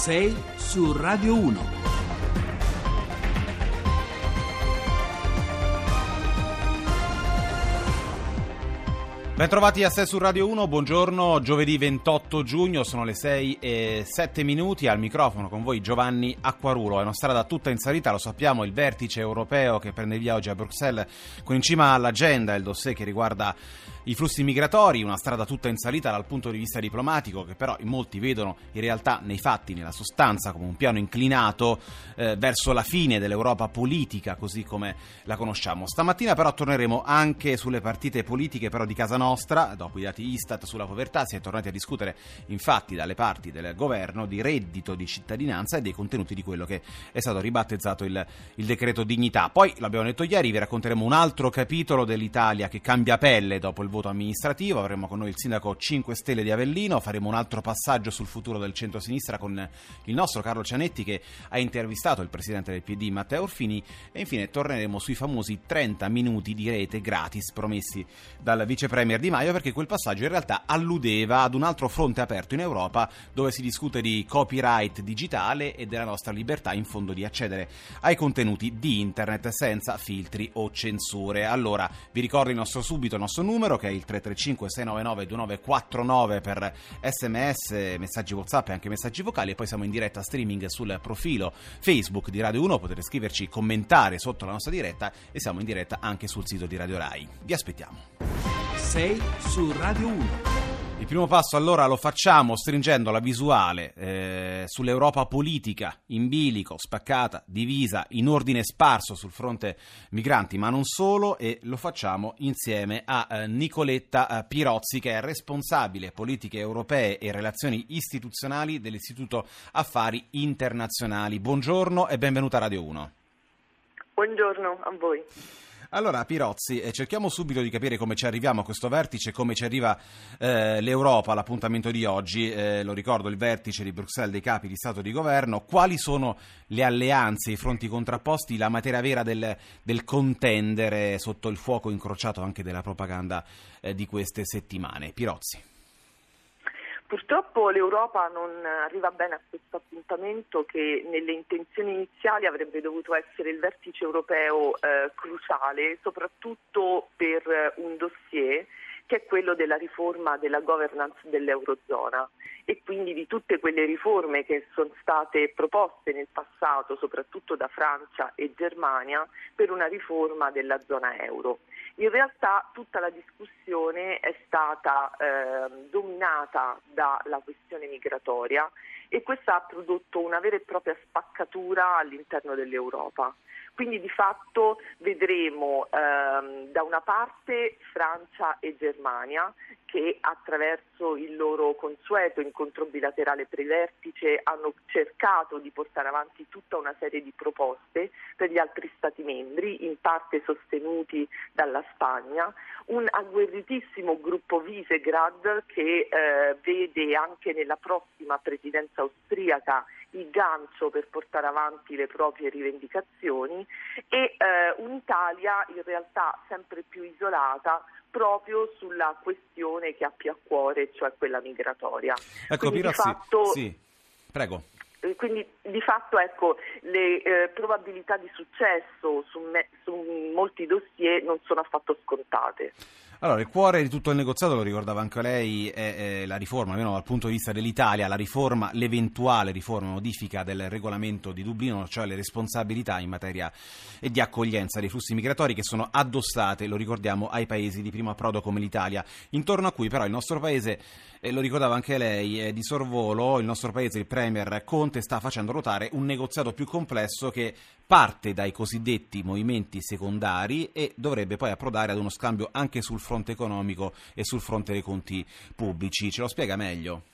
6 su Radio 1. Bentrovati a 6 su Radio 1, buongiorno, giovedì 28 giugno, sono le 6 e 7 minuti, al microfono con voi Giovanni Acquarulo, è una strada tutta in salita, lo sappiamo, il vertice europeo che prende via oggi a Bruxelles con in cima all'agenda il dossier che riguarda i flussi migratori, una strada tutta in salita dal punto di vista diplomatico che però in molti vedono in realtà nei fatti, nella sostanza come un piano inclinato eh, verso la fine dell'Europa politica così come la conosciamo. Stamattina però torneremo anche sulle partite politiche però di casa nostra, dopo i dati Istat sulla povertà si è tornati a discutere infatti dalle parti del governo di reddito di cittadinanza e dei contenuti di quello che è stato ribattezzato il, il decreto dignità. Poi l'abbiamo detto ieri, vi racconteremo un altro capitolo dell'Italia che cambia pelle dopo il voto amministrativo, avremo con noi il sindaco 5 Stelle di Avellino, faremo un altro passaggio sul futuro del centro-sinistra con il nostro Carlo Cianetti che ha intervistato il presidente del PD Matteo Orfini. E infine torneremo sui famosi 30 minuti di rete gratis promessi dal vice premier Di Maio perché quel passaggio in realtà alludeva ad un altro fronte aperto in Europa dove si discute di copyright digitale e della nostra libertà in fondo di accedere ai contenuti di internet senza filtri o censure. Allora vi ricordo il nostro subito, il nostro numero che è il 335 699 2949 per sms, messaggi whatsapp e anche messaggi vocali e poi siamo in diretta streaming sul profilo Facebook di Radio 1, potete scriverci, commentare sotto la nostra diretta e siamo in diretta anche sul sito di Radio Rai. Vi aspettiamo. 6 su Radio 1. Il primo passo allora lo facciamo stringendo la visuale eh, sull'Europa politica, in bilico, spaccata, divisa, in ordine sparso sul fronte migranti, ma non solo, e lo facciamo insieme a eh, Nicoletta eh, Pirozzi, che è responsabile politiche europee e relazioni istituzionali dell'Istituto Affari Internazionali. Buongiorno e benvenuta a Radio 1. Buongiorno a voi. Allora, Pirozzi, eh, cerchiamo subito di capire come ci arriviamo a questo vertice, come ci arriva eh, l'Europa all'appuntamento di oggi. Eh, lo ricordo, il vertice di Bruxelles dei capi di Stato e di Governo. Quali sono le alleanze, i fronti contrapposti, la materia vera del, del contendere sotto il fuoco incrociato anche della propaganda eh, di queste settimane? Pirozzi. Purtroppo l'Europa non arriva bene a questo appuntamento che nelle intenzioni iniziali avrebbe dovuto essere il vertice europeo eh, cruciale, soprattutto per un dossier che è quello della riforma della governance dell'Eurozona e quindi di tutte quelle riforme che sono state proposte nel passato, soprattutto da Francia e Germania, per una riforma della zona euro. In realtà tutta la discussione è stata eh, dominata dalla questione migratoria e questa ha prodotto una vera e propria spaccatura all'interno dell'Europa. Quindi di fatto vedremo ehm, da una parte Francia e Germania che attraverso il loro consueto incontro bilaterale pre-vertice hanno cercato di portare avanti tutta una serie di proposte per gli altri Stati membri, in parte sostenuti dalla Spagna, un agguerritissimo gruppo Visegrad che eh, vede anche nella prossima presidenza austriaca il gancio per portare avanti le proprie rivendicazioni e eh, un'Italia in realtà sempre più isolata proprio sulla questione che ha più a cuore, cioè quella migratoria. Ecco, Quindi, Pirozzi, fatto, sì, prego. Eh, quindi di fatto ecco, le eh, probabilità di successo su, me, su molti dossier non sono affatto scontate. Allora, il cuore di tutto il negoziato, lo ricordava anche lei, è, è la riforma, almeno dal punto di vista dell'Italia, la riforma, l'eventuale riforma, modifica del regolamento di Dublino, cioè le responsabilità in materia di accoglienza dei flussi migratori che sono addossate, lo ricordiamo, ai paesi di primo approdo come l'Italia, intorno a cui però il nostro paese, eh, lo ricordava anche lei, è di sorvolo, il nostro paese, il Premier Conte, sta facendo ruotare un negoziato più complesso che parte dai cosiddetti movimenti secondari e dovrebbe poi approdare ad uno scambio anche sul fronte economico e sul fronte dei conti pubblici. Ce lo spiega meglio?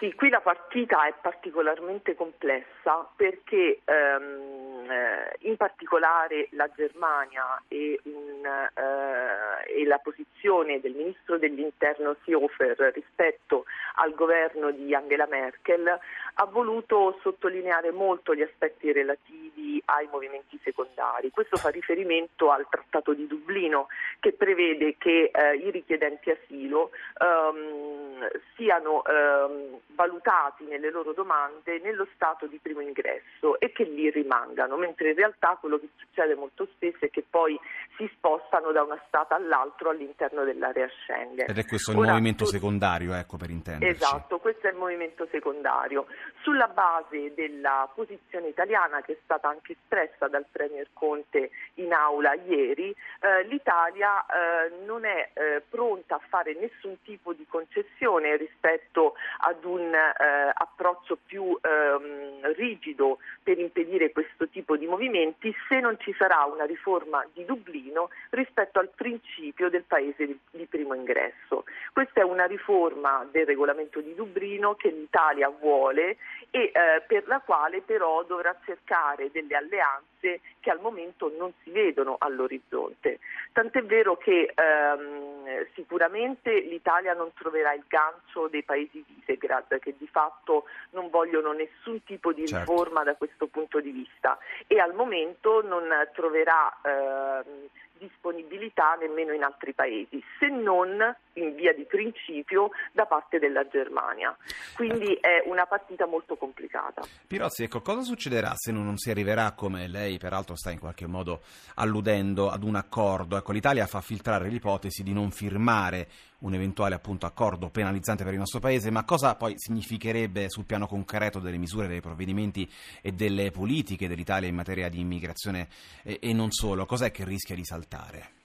Sì, qui la partita è particolarmente complessa perché ehm, eh, in particolare la Germania e, un, eh, e, la posizione del ministro dell'interno Seehofer rispetto al governo di Angela Merkel ha voluto sottolineare molto gli aspetti relativi ai movimenti secondari. Questo fa riferimento al Trattato di Dublino che prevede che eh, i richiedenti asilo ehm, siano ehm, valutati nelle loro domande nello stato di primo ingresso e che lì rimangano, mentre in realtà quello che succede molto spesso è che poi si spostano da una stata all'altro all'interno dell'area Schengen. Ed è questo il Ora, movimento tu... secondario, ecco per intenderci. Esatto, questo è il movimento secondario. Sulla base della posizione italiana che è stata anche espressa dal Premier Conte in aula ieri, eh, l'Italia eh, non è eh, pronta a fare nessun tipo di concessione rispetto ad un eh, approccio più ehm, rigido per impedire questo tipo di movimenti se non ci sarà una riforma di Dublino rispetto al principio del paese di, di primo ingresso. Questa è una riforma del regolamento di Dublino che l'Italia vuole e eh, per la quale però dovrà cercare delle alleanze che al momento non si vedono all'orizzonte. Tant'è vero che ehm, sicuramente l'Italia non troverà il gancio dei paesi di Visegrad che di fatto non vogliono nessun tipo di certo. riforma da questo punto di vista e al momento non troverà ehm, disponibilità nemmeno in altri paesi, se non in via di principio da parte della Germania. Quindi ecco. è una partita molto complicata. Pirozzi, ecco, cosa succederà se non si arriverà, come lei peraltro sta in qualche modo alludendo, ad un accordo? Ecco, l'Italia fa filtrare l'ipotesi di non firmare un eventuale appunto, accordo penalizzante per il nostro paese, ma cosa poi significherebbe sul piano concreto delle misure, dei provvedimenti e delle politiche dell'Italia in materia di immigrazione e, e non solo? Cos'è che rischia di saltare?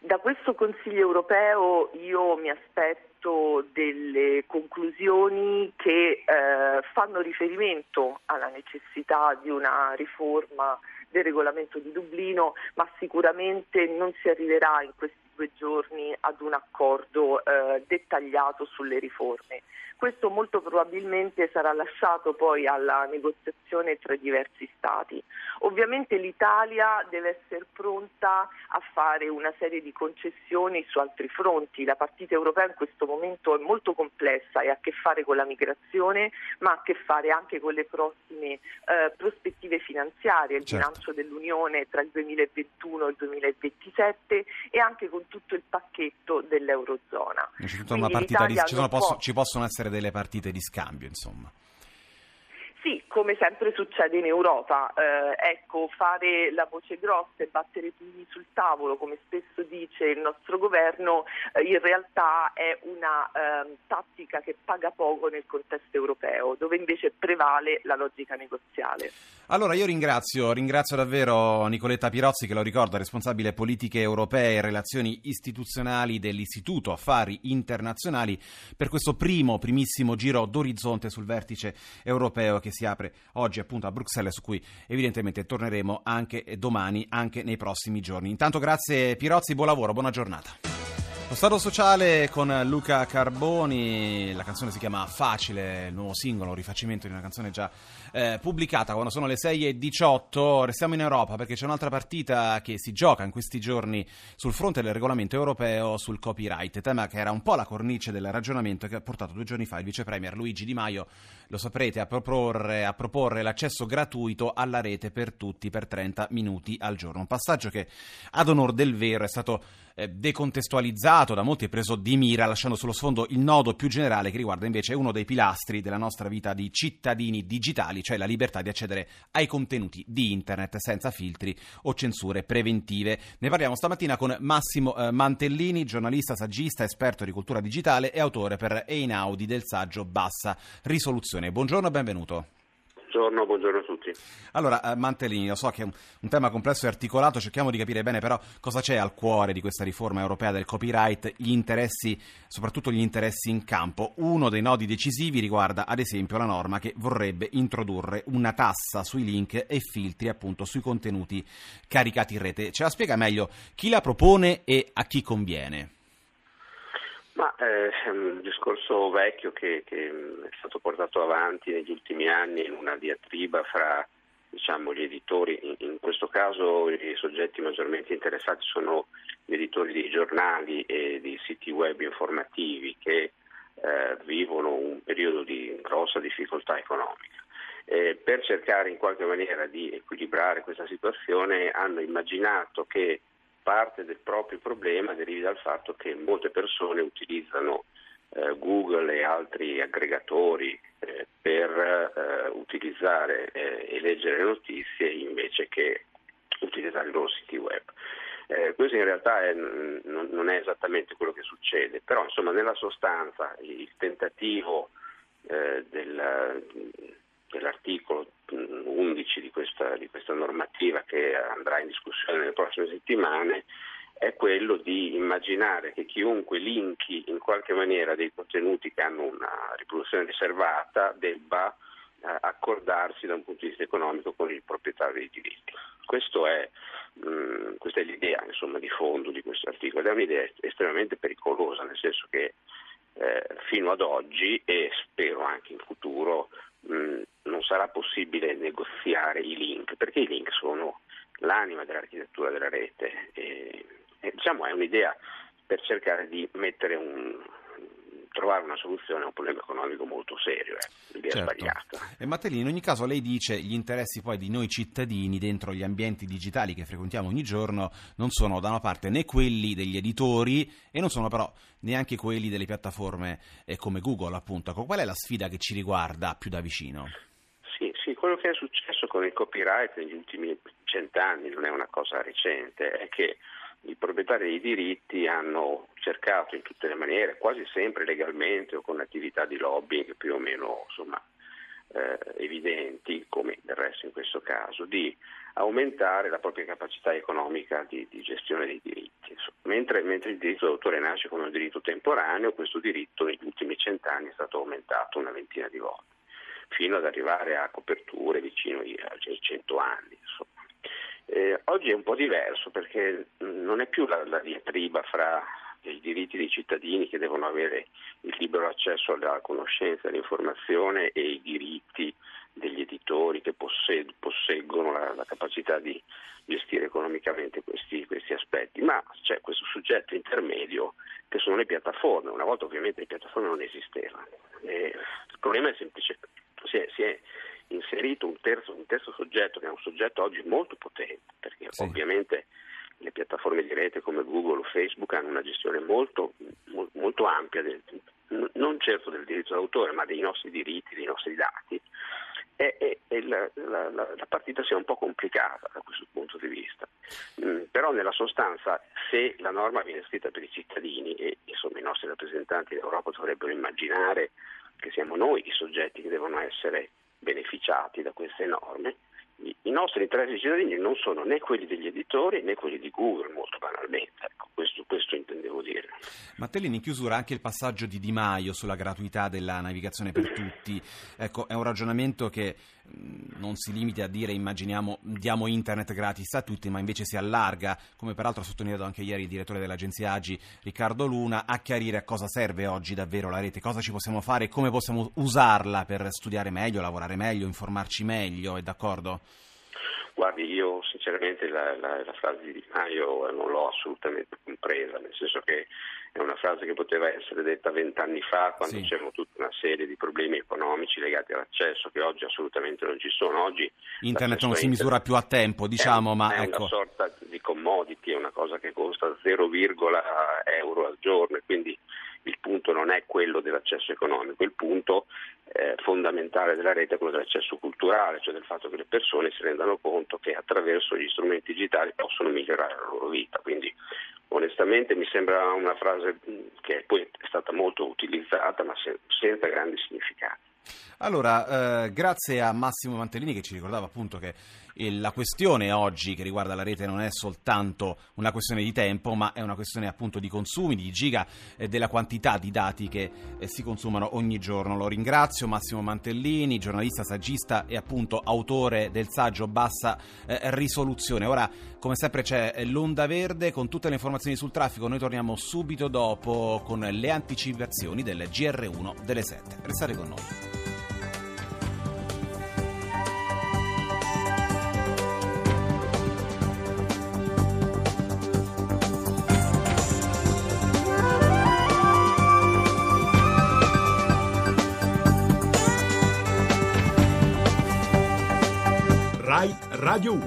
Da questo Consiglio europeo io mi aspetto delle conclusioni che eh, fanno riferimento alla necessità di una riforma del regolamento di Dublino, ma sicuramente non si arriverà in questi due giorni ad un accordo eh, dettagliato sulle riforme. Questo molto probabilmente sarà lasciato poi alla negoziazione tra i diversi Stati. Ovviamente l'Italia deve essere pronta a fare una serie di concessioni su altri fronti. La partita europea in questo momento è molto complessa e ha a che fare con la migrazione, ma ha a che fare anche con le prossime eh, prospettive finanziarie, il certo. bilancio dell'Unione tra il 2021 e il 2027 e anche con tutto il pacchetto dell'Eurozona. Tutta una partita ci, può... ci possono essere delle partite di scambio, insomma. Sì, come sempre succede in Europa. Eh, ecco, fare la voce grossa e battere i pugni sul tavolo, come spesso dice il nostro governo, eh, in realtà è una eh, tattica che paga poco nel contesto europeo, dove invece prevale la logica negoziale. Allora io ringrazio, ringrazio davvero Nicoletta Pirozzi, che lo ricordo, responsabile politiche europee e relazioni istituzionali dell'Istituto Affari Internazionali, per questo primo, primissimo giro d'orizzonte sul vertice europeo che si apre oggi appunto a Bruxelles, su cui evidentemente torneremo anche domani, anche nei prossimi giorni. Intanto grazie Pirozzi, buon lavoro, buona giornata. Lo Stato sociale con Luca Carboni, la canzone si chiama Facile, il nuovo singolo, un rifacimento di una canzone già eh, pubblicata quando sono le 6.18. Restiamo in Europa perché c'è un'altra partita che si gioca in questi giorni sul fronte del regolamento europeo sul copyright, tema che era un po' la cornice del ragionamento che ha portato due giorni fa il vice premier Luigi Di Maio, lo saprete, a proporre, a proporre l'accesso gratuito alla rete per tutti per 30 minuti al giorno. Un passaggio che ad onor del vero è stato eh, decontestualizzato da molti e preso di mira, lasciando sullo sfondo il nodo più generale che riguarda invece uno dei pilastri della nostra vita di cittadini digitali, cioè la libertà di accedere ai contenuti di internet senza filtri o censure preventive. Ne parliamo stamattina con Massimo eh, Mantellini, giornalista, saggista, esperto di cultura digitale e autore per Einaudi del saggio Bassa Risoluzione. Buongiorno e benvenuto. Buongiorno, buongiorno, a tutti. Allora, eh, Mantellini, lo so che è un, un, tema complesso e articolato, cerchiamo di capire bene però cosa c'è al cuore di questa riforma europea del copyright, gli interessi, soprattutto gli interessi in campo. Uno dei nodi decisivi riguarda ad esempio la norma che vorrebbe introdurre una tassa sui link e filtri appunto sui contenuti caricati in rete. Ce la spiega meglio chi la propone e a chi conviene? Ma eh, è un discorso vecchio che, che, è stato portato avanti negli ultimi anni in una diatriba fra diciamo, gli editori, in, in, questo caso i soggetti maggiormente interessati sono gli editori di giornali e di siti web informativi che eh, vivono un periodo di grossa difficoltà economica. Eh, per cercare in qualche maniera di equilibrare questa situazione hanno immaginato che parte del proprio problema derivi dal fatto che molte persone utilizzano eh, Google e altri aggregatori eh, per eh, utilizzare eh, e leggere le notizie invece che utilizzare i loro siti web. Eh, questo in realtà è, non, non, è esattamente quello che succede, però insomma nella sostanza il tentativo eh, del, dell'articolo 11 di questa, di questa normativa che andrà in discussione nelle prossime settimane è quello di immaginare che chiunque linki in qualche maniera dei contenuti che hanno una riproduzione riservata debba eh, accordarsi da un punto di vista economico con il proprietario dei diritti. È, mh, mm, questa è l'idea insomma, di fondo di questo articolo ed è un'idea estremamente pericolosa, nel senso che eh, fino ad oggi e spero anche in futuro mh, mm, non sarà possibile negoziare i link, perché i link sono l'anima dell'architettura della rete. E, e, diciamo, è un'idea per cercare di mettere un, trovare una soluzione a un problema economico molto serio, eh. l'idea certo. sbagliata. E Mattellini, in ogni caso lei dice gli interessi poi di noi cittadini dentro gli ambienti digitali che frequentiamo ogni giorno non sono da una parte né quelli degli editori e non sono però neanche quelli delle piattaforme eh, come Google appunto. Qual è la sfida che ci riguarda più da vicino? Quello che è successo con il copyright negli ultimi cent'anni non è una cosa recente, è che i proprietari dei diritti hanno cercato in tutte le maniere, quasi sempre legalmente o con attività di lobbying più o meno insomma, eh, evidenti, come del resto in questo caso, di aumentare la propria capacità economica di, di gestione dei diritti. Mentre, mentre, il diritto d'autore nasce come un diritto temporaneo, questo diritto negli ultimi cent'anni è stato aumentato una ventina di volte, fino ad arrivare a coperture vicino ai 100 anni. Eh, oggi è un po' diverso perché non è più la, la diatriba fra i diritti dei cittadini che devono avere il libero accesso alla conoscenza all'informazione e i diritti degli editori che possed- posseggono la, la, capacità di gestire economicamente questi, questi, aspetti, ma c'è questo soggetto intermedio che sono le piattaforme. Una volta ovviamente le piattaforme non esistevano. E il problema è semplice, si è, si è inserito un terzo, un terzo, soggetto che è un soggetto oggi molto potente, perché sì. ovviamente le piattaforme di rete come Google o Facebook hanno una gestione molto, molto ampia, del, non certo del diritto d'autore, ma dei nostri diritti, dei nostri dati. E, e, e la, la, la, partita si è un po' complicata da questo punto di vista. Mm, però nella sostanza se la norma viene scritta per i cittadini e insomma, i nostri rappresentanti d'Europa dovrebbero immaginare che siamo noi i soggetti che devono essere beneficiati da queste norme, i nostri interessi cittadini non sono né quelli degli editori né quelli di Google, molto banalmente. Ecco, questo, questo, intendevo dire. Mattellini, in chiusura anche il passaggio di Di Maio sulla gratuità della navigazione per tutti. Ecco, è un ragionamento che non si limita a dire immaginiamo diamo internet gratis a tutti, ma invece si allarga, come peraltro ha sottolineato anche ieri il direttore dell'agenzia Agi Riccardo Luna, a chiarire a cosa serve oggi davvero la rete, cosa ci possiamo fare e come possiamo usarla per studiare meglio, lavorare meglio, informarci meglio, è d'accordo? Guardi, io sinceramente la, la, la frase di Di Maio non l'ho assolutamente compresa, nel senso che è una frase che poteva essere detta vent'anni fa quando sì. c'erano tutta una serie di problemi economici legati all'accesso che oggi assolutamente non ci sono. Oggi internet non si misura più a tempo, diciamo, è, ma è ecco. una sorta di commodity, è una cosa che costa 0, euro al giorno e quindi il punto non è quello dell'accesso economico, il punto eh, fondamentale della rete è quello dell'accesso culturale, cioè del fatto che le persone si rendano conto che attraverso gli strumenti digitali possono migliorare la loro vita. Quindi onestamente mi sembra una frase che poi è stata molto utilizzata ma senza grandi significati. Allora, eh, grazie a Massimo Mantellini che ci ricordava appunto che la questione oggi che riguarda la rete non è soltanto una questione di tempo, ma è una questione appunto di consumi, di giga e della quantità di dati che eh, si consumano ogni giorno. Lo ringrazio, Massimo Mantellini, giornalista, saggista e appunto autore del saggio Bassa eh, Risoluzione. Ora, come sempre, c'è eh, l'onda verde con tutte le informazioni sul traffico. Noi torniamo subito dopo con le anticipazioni del GR1 delle 7. Restate con noi. Rádio